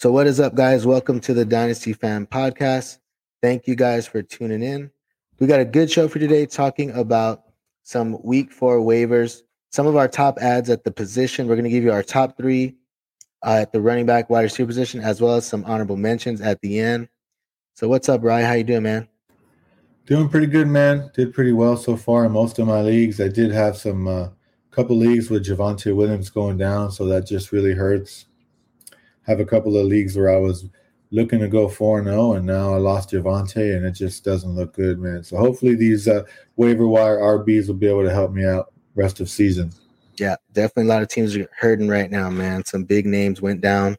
So, what is up, guys? Welcome to the Dynasty Fan Podcast. Thank you guys for tuning in. We got a good show for today talking about some week four waivers, some of our top adds at the position. We're going to give you our top three uh, at the running back wide receiver position, as well as some honorable mentions at the end. So, what's up, Ryan? How you doing, man? Doing pretty good, man. Did pretty well so far in most of my leagues. I did have some uh, couple leagues with Javonte Williams going down, so that just really hurts have a couple of leagues where I was looking to go 4 0, and now I lost Javonte, and it just doesn't look good, man. So hopefully these uh, waiver wire RBs will be able to help me out rest of season. Yeah, definitely a lot of teams are hurting right now, man. Some big names went down.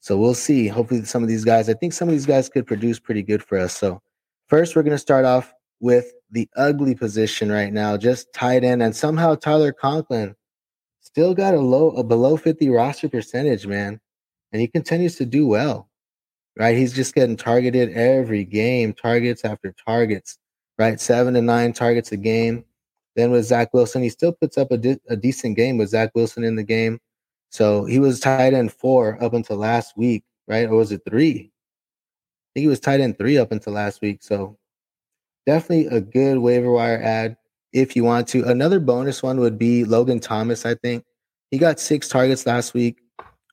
So we'll see. Hopefully, some of these guys, I think some of these guys could produce pretty good for us. So, first, we're going to start off with the ugly position right now, just tight end. And somehow Tyler Conklin still got a low, a below 50 roster percentage, man and he continues to do well. Right, he's just getting targeted every game, targets after targets. Right, seven to nine targets a game. Then with Zach Wilson, he still puts up a, de- a decent game with Zach Wilson in the game. So he was tight end four up until last week, right? Or was it three? I think he was tight end three up until last week. So definitely a good waiver wire add if you want to. Another bonus one would be Logan Thomas, I think. He got six targets last week.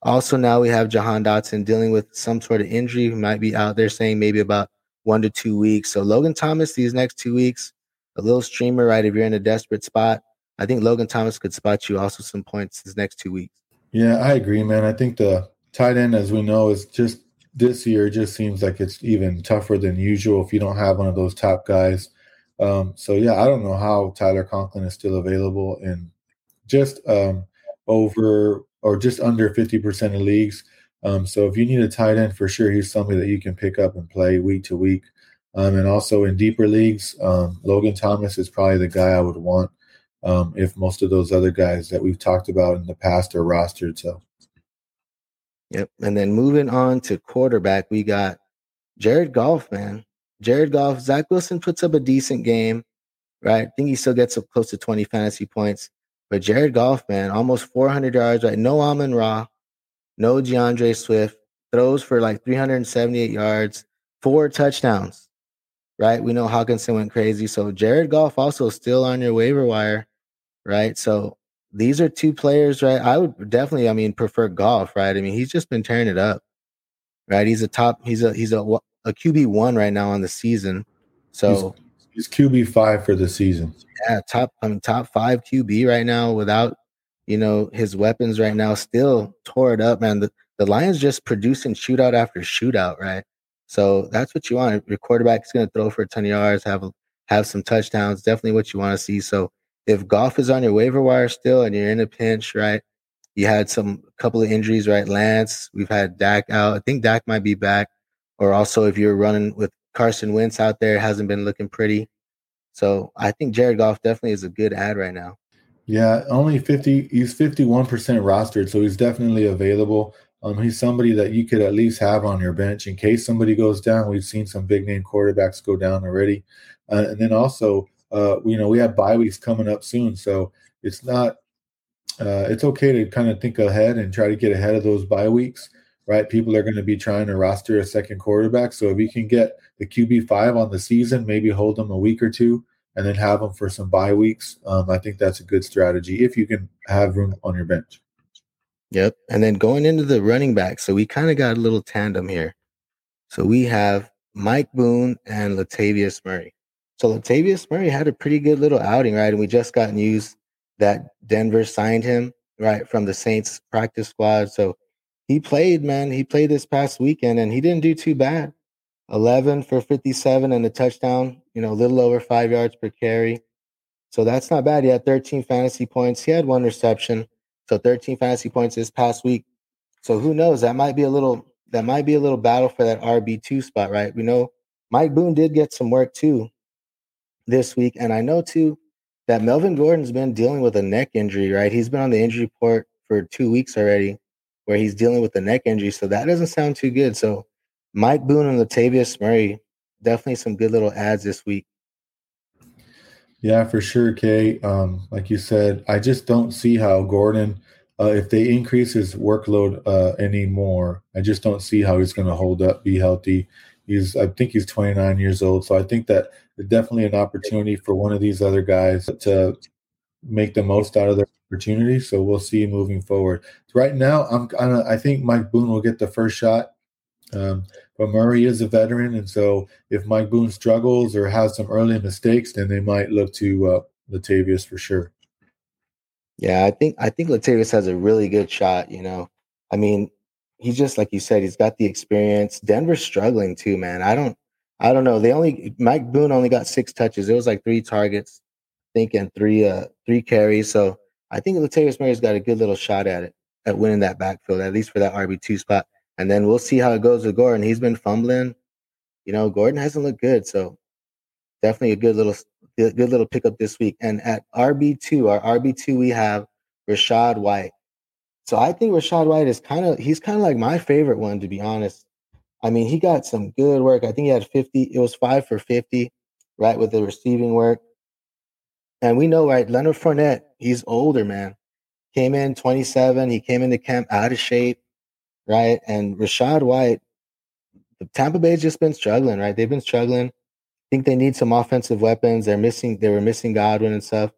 Also, now we have Jahan Dotson dealing with some sort of injury. He might be out there saying maybe about one to two weeks. So Logan Thomas, these next two weeks, a little streamer, right? If you're in a desperate spot, I think Logan Thomas could spot you also some points these next two weeks. Yeah, I agree, man. I think the tight end, as we know, is just this year just seems like it's even tougher than usual if you don't have one of those top guys. Um, so yeah, I don't know how Tyler Conklin is still available and just um, over or just under 50% of leagues. Um, so if you need a tight end, for sure, he's somebody that you can pick up and play week to week. Um, and also in deeper leagues, um, Logan Thomas is probably the guy I would want um, if most of those other guys that we've talked about in the past are rostered. So, yep. And then moving on to quarterback, we got Jared Goff, man. Jared Goff, Zach Wilson puts up a decent game, right? I think he still gets up close to 20 fantasy points. But Jared Goff, man, almost 400 yards, right? No Amon Ra, no D'Andre Swift, throws for like 378 yards, four touchdowns, right? We know Hockenson went crazy. So Jared Goff also still on your waiver wire, right? So these are two players, right? I would definitely, I mean, prefer Goff, right? I mean, he's just been tearing it up, right? He's a top, he's a, he's a, a QB one right now on the season. So He's QB five for the season. Yeah, top I mean top five QB right now without you know his weapons right now still tore it up, man. The the Lions just producing shootout after shootout, right? So that's what you want. Your quarterback is going to throw for a ton of yards, have have some touchdowns. Definitely what you want to see. So if Goff is on your waiver wire still and you're in a pinch, right? You had some couple of injuries, right? Lance, we've had Dak out. I think Dak might be back. Or also if you're running with Carson Wentz out there hasn't been looking pretty. So I think Jared Goff definitely is a good add right now. Yeah, only 50, he's 51% rostered, so he's definitely available. Um, he's somebody that you could at least have on your bench in case somebody goes down. We've seen some big name quarterbacks go down already. Uh, and then also, uh, you know, we have bye weeks coming up soon. So it's not, uh, it's okay to kind of think ahead and try to get ahead of those bye weeks right? People are going to be trying to roster a second quarterback. So if you can get the QB five on the season, maybe hold them a week or two and then have them for some bye weeks. Um, I think that's a good strategy if you can have room on your bench. Yep. And then going into the running back. So we kind of got a little tandem here. So we have Mike Boone and Latavius Murray. So Latavius Murray had a pretty good little outing, right? And we just got news that Denver signed him, right, from the Saints practice squad. So he played, man. He played this past weekend and he didn't do too bad. 11 for 57 and a touchdown, you know, a little over five yards per carry. So that's not bad. He had 13 fantasy points. He had one reception. So 13 fantasy points this past week. So who knows? That might be a little that might be a little battle for that RB2 spot, right? We know Mike Boone did get some work too this week. And I know too that Melvin Gordon's been dealing with a neck injury, right? He's been on the injury report for two weeks already where he's dealing with the neck injury. So that doesn't sound too good. So Mike Boone and Latavius Murray, definitely some good little adds this week. Yeah, for sure, Kay. Um, like you said, I just don't see how Gordon uh, if they increase his workload uh, anymore, I just don't see how he's going to hold up, be healthy. He's, I think he's 29 years old, so I think that definitely an opportunity for one of these other guys to make the most out of their opportunity. So we'll see moving forward. Right now, I'm I think Mike Boone will get the first shot. Um, but Murray is a veteran, and so if Mike Boone struggles or has some early mistakes, then they might look to uh, Latavius for sure. Yeah, I think I think Latavius has a really good shot. You know, I mean, he's just like you said, he's got the experience. Denver's struggling too, man. I don't, I don't know. They only Mike Boone only got six touches. It was like three targets, I think, and three uh three carries. So I think Latavius Murray's got a good little shot at it at winning that backfield, at least for that RB two spot. And then we'll see how it goes with Gordon. He's been fumbling. You know, Gordon hasn't looked good, so definitely a good little good, little pickup this week. And at RB two, our RB two, we have Rachaad White. So I think Rachaad White is kind of he's kind of like my favorite one to be honest. I mean, he got some good work. I think he had 50, it was five for 50, right, with the receiving work. And we know, right, Leonard Fournette, he's older, man. Came in 27. He came into camp out of shape, right? And Rachaad White, the Tampa Bay's just been struggling, right? They've been struggling. I think they need some offensive weapons. They're missing, they were missing Godwin and stuff.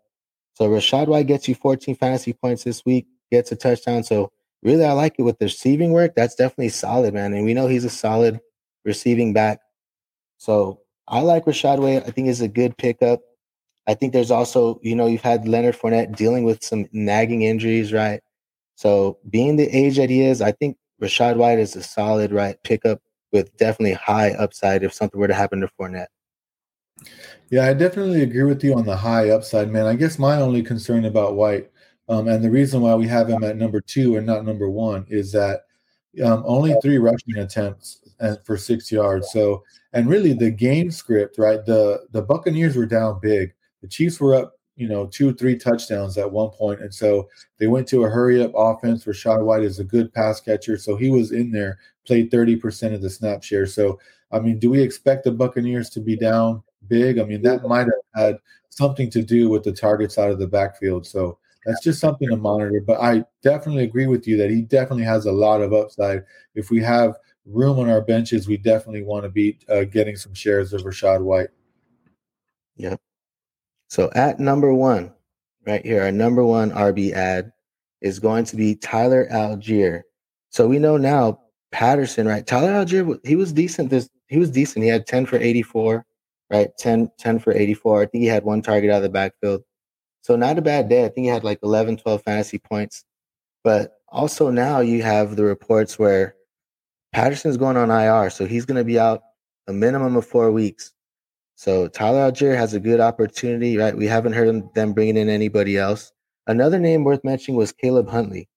So Rachaad White gets you 14 fantasy points this week, gets a touchdown. So really, I like it with the receiving work. That's definitely solid, man. And we know he's a solid receiving back. So I like Rachaad White. I think he's a good pickup. I think there's also, you know, you've had Leonard Fournette dealing with some nagging injuries, right? So being the age that he is, I think Rachaad White is a solid right pickup with definitely high upside if something were to happen to Fournette. Yeah, I definitely agree with you on the high upside, man. I guess my only concern about White, um, and the reason why we have him at number two and not number one, is that um, only three rushing attempts for six yards. So, and really the game script, right? The the Buccaneers were down big. The Chiefs were up, you know, two, three touchdowns at one point, and so they went to a hurry up offense. Rachaad White is a good pass catcher, so he was in there, played thirty percent of the snap share. So, I mean, do we expect the Buccaneers to be down big? I mean, that might have had something to do with the targets out of the backfield. So that's just something to monitor. But I definitely agree with you that he definitely has a lot of upside. If we have room on our benches, we definitely want to be uh, getting some shares of Rachaad White. Yep. So at number one, right here, our number one RB add is going to be Tyler Allgeier. So we know now Patterson, right? Tyler Allgeier, he was decent. This he was decent. He had 10 for 84, right? 10, 10 for 84. I think he had one target out of the backfield. So not a bad day. I think he had like 11, 12 fantasy points. But also now you have the reports where Patterson's going on IR. So he's going to be out a minimum of four weeks. So Tyler Allgeier has a good opportunity, right? We haven't heard them bringing in anybody else. Another name worth mentioning was Caleb Huntley,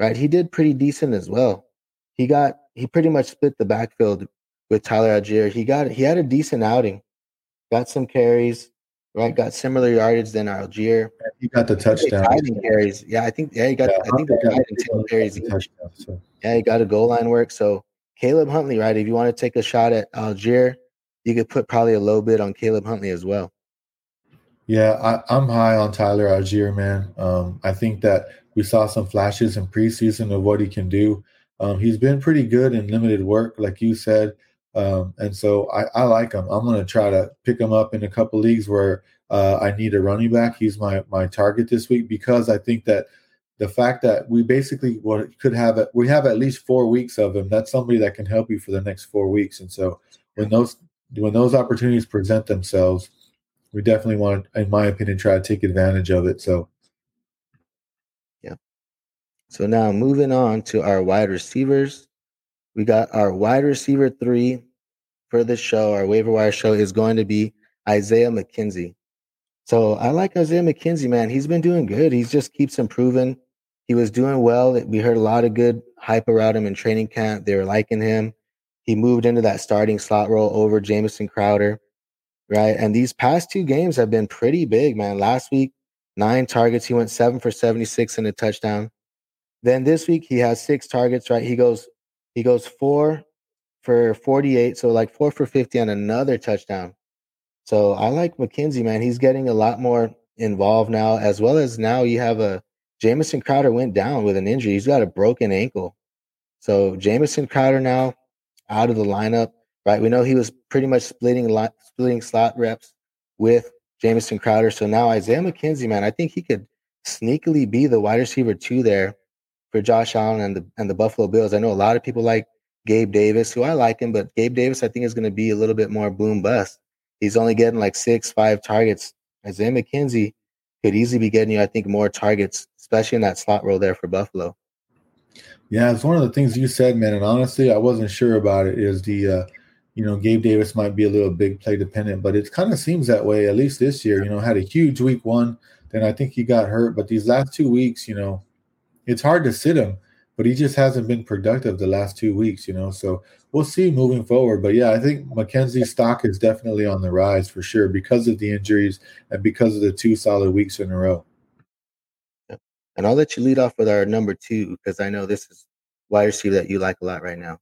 right? He did pretty decent as well. He got he pretty much split the backfield with Tyler Allgeier. He got he had a decent outing, got some carries, right? Got similar yardage than Allgeier. He got the touchdown. carries. Yeah, I think yeah, he got yeah, I think they got ten carries. Touchdown, so. Yeah, he got a goal line work. So Caleb Huntley, right? If you want to take a shot at Allgeier, you could put probably a low bid on Caleb Huntley as well. Yeah, I, am high on Tyler Allgeier, man. Um, I think that we saw some flashes in preseason of what he can do. Um, he's been pretty good in limited work, like you said. Um, and so I, I, like him. I'm going to try to pick him up in a couple leagues where uh, I need a running back. He's my my target this week because I think that the fact that we basically what could have it, we have at least four weeks of him. That's somebody that can help you for the next four weeks. And so when those when those opportunities present themselves, we definitely want to, in my opinion, try to take advantage of it. So, yeah. So now moving on to our wide receivers, we got our wide receiver three for the show. Our waiver wire show is going to be Isaiah McKenzie. So I like Isaiah McKenzie, man. He's been doing good. He just keeps improving. He was doing well. We heard a lot of good hype around him in training camp. They were liking him. He moved into that starting slot role over Jamison Crowder, right? And these past two games have been pretty big, man. Last week, nine targets. He went seven for 76 in a touchdown. Then this week, he has six targets, right? He goes, he goes four for 48. So like four for 50 on another touchdown. So I like McKenzie, man. He's getting a lot more involved now, as well as now you have a Jamison Crowder went down with an injury. He's got a broken ankle. So Jamison Crowder now out of the lineup, right? We know he was pretty much splitting splitting slot reps with Jamison Crowder. So now Isaiah McKenzie, man, I think he could sneakily be the wide receiver two there for Josh Allen and the and the Buffalo Bills. I know a lot of people like Gabe Davis, who I like him, but Gabe Davis I think is going to be a little bit more boom bust. He's only getting like six, five targets. Isaiah McKenzie could easily be getting you, I think, more targets, especially in that slot role there for Buffalo. Yeah, it's one of the things you said, man. And honestly, I wasn't sure about it. Is the uh, you know Gabe Davis might be a little big play dependent, but it kind of seems that way. At least this year, you know, had a huge week one. Then I think he got hurt, but these last two weeks, you know, it's hard to sit him. But he just hasn't been productive the last two weeks, you know. So we'll see moving forward. But yeah, I think McKenzie's stock is definitely on the rise for sure because of the injuries and because of the two solid weeks in a row. And I'll let you lead off with our number two because I know this is wide receiver that you like a lot right now.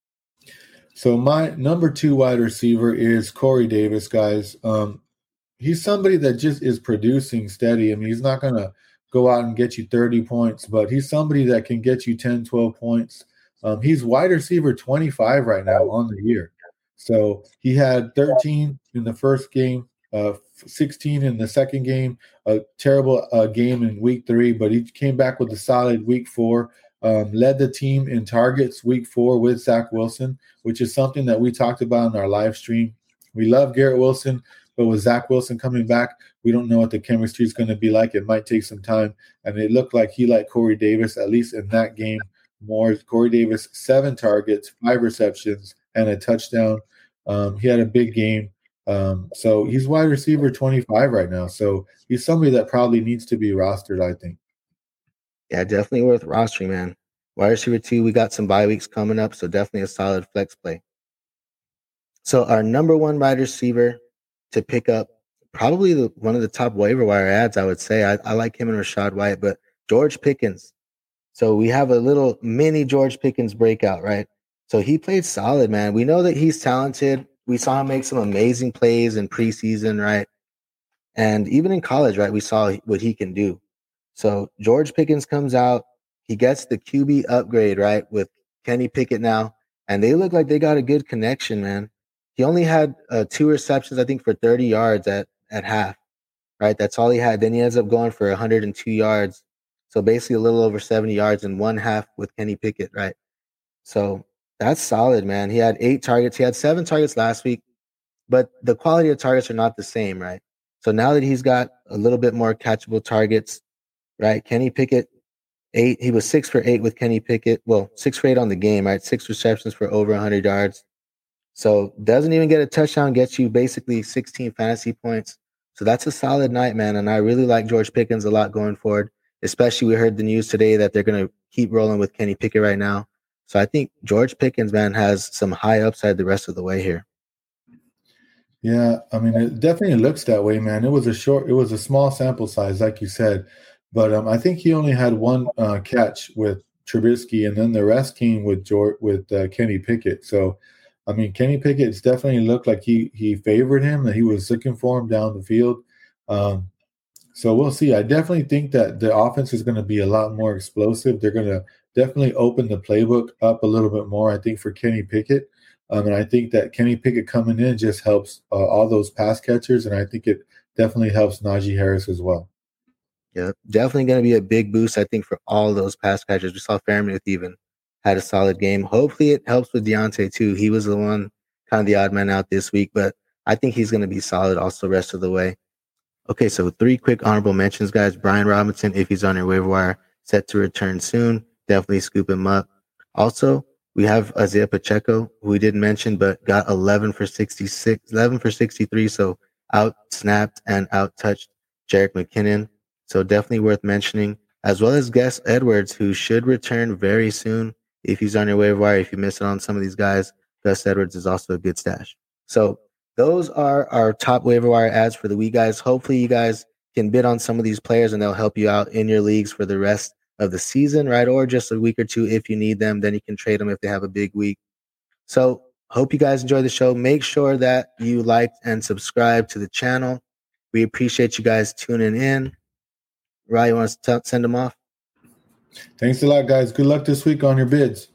So my number two wide receiver is Corey Davis, guys. Um, he's somebody that just is producing steady. I mean, he's not gonna go out and get you 30 points, but he's somebody that can get you 10, 12 points. Um, he's wide receiver 25 right now on the year. So he had 13 in the first game, uh, 16 in the second game, a terrible uh, game in week three, but he came back with a solid week four. Um, led the team in targets week four with Zach Wilson, which is something that we talked about in our live stream. We love Garrett Wilson, but with Zach Wilson coming back, we don't know what the chemistry is going to be like. It might take some time. And it looked like he liked Corey Davis, at least in that game, more. Corey Davis, seven targets, five receptions, and a touchdown. Um, he had a big game. Um, so he's wide receiver 25 right now. So he's somebody that probably needs to be rostered, I think. Yeah, definitely worth rostering, man. Wide receiver two, we got some bye weeks coming up, so definitely a solid flex play. So our number one wide receiver to pick up, probably the, one of the top waiver wire adds, I would say. I, I like him and Rachaad White, but George Pickens. So we have a little mini George Pickens breakout, right? So he played solid, man. We know that he's talented we saw him make some amazing plays in preseason, right? And even in college, right, we saw what he can do. So George Pickens comes out, he gets the QB upgrade, right, with Kenny Pickett now, and they look like they got a good connection, man. He only had uh, two receptions, I think, for 30 yards at at half, right? That's all he had. Then he ends up going for 102 yards, so basically a little over 70 yards in one half with Kenny Pickett, right? So that's solid, man. He had eight targets. He had seven targets last week, but the quality of targets are not the same, right? So now that he's got a little bit more catchable targets, right? Kenny Pickett, eight. He was six for eight with Kenny Pickett. Well, six for eight on the game, right? Six receptions for over 100 yards. So doesn't even get a touchdown, gets you basically 16 fantasy points. So that's a solid night, man. And I really like George Pickens a lot going forward. Especially, we heard the news today that they're going to keep rolling with Kenny Pickett right now. So I think George Pickens, man, has some high upside the rest of the way here. Yeah, I mean, it definitely looks that way, man. It was a short, it was a small sample size, like you said, but um, I think he only had one uh, catch with Trubisky, and then the rest came with George with uh, Kenny Pickett. So, I mean, Kenny Pickett's definitely looked like he he favored him, that he was looking for him down the field. Um, so we'll see. I definitely think that the offense is going to be a lot more explosive. They're going to definitely open the playbook up a little bit more, I think, for Kenny Pickett. Um, and I think that Kenny Pickett coming in just helps uh, all those pass catchers. And I think it definitely helps Najee Harris as well. Yeah, definitely going to be a big boost, I think, for all those pass catchers. We saw Freiermuth even had a solid game. Hopefully, it helps with Diontae too. He was the one kind of the odd man out this week, but I think he's going to be solid also rest of the way. Okay, so three quick honorable mentions, guys. Brian Robinson, if he's on your waiver wire, set to return soon definitely scoop him up. Also, we have Isaiah Pacheco, who we didn't mention, but got 11 for 66, 11 for 63. So out snapped and out touched Jerick McKinnon. So definitely worth mentioning, as well as Gus Edwards, who should return very soon. If he's on your waiver wire, if you miss it on some of these guys, Gus Edwards is also a good stash. So those are our top waiver wire adds for the week, guys. Hopefully, you guys can bid on some of these players and they'll help you out in your leagues for the rest of the season, right? Or just a week or two if you need them. Then you can trade them if they have a big week. So, hope you guys enjoy the show. Make sure that you like and subscribe to the channel. We appreciate you guys tuning in. Ryan, you want to send them off? Thanks a lot, guys. Good luck this week on your bids.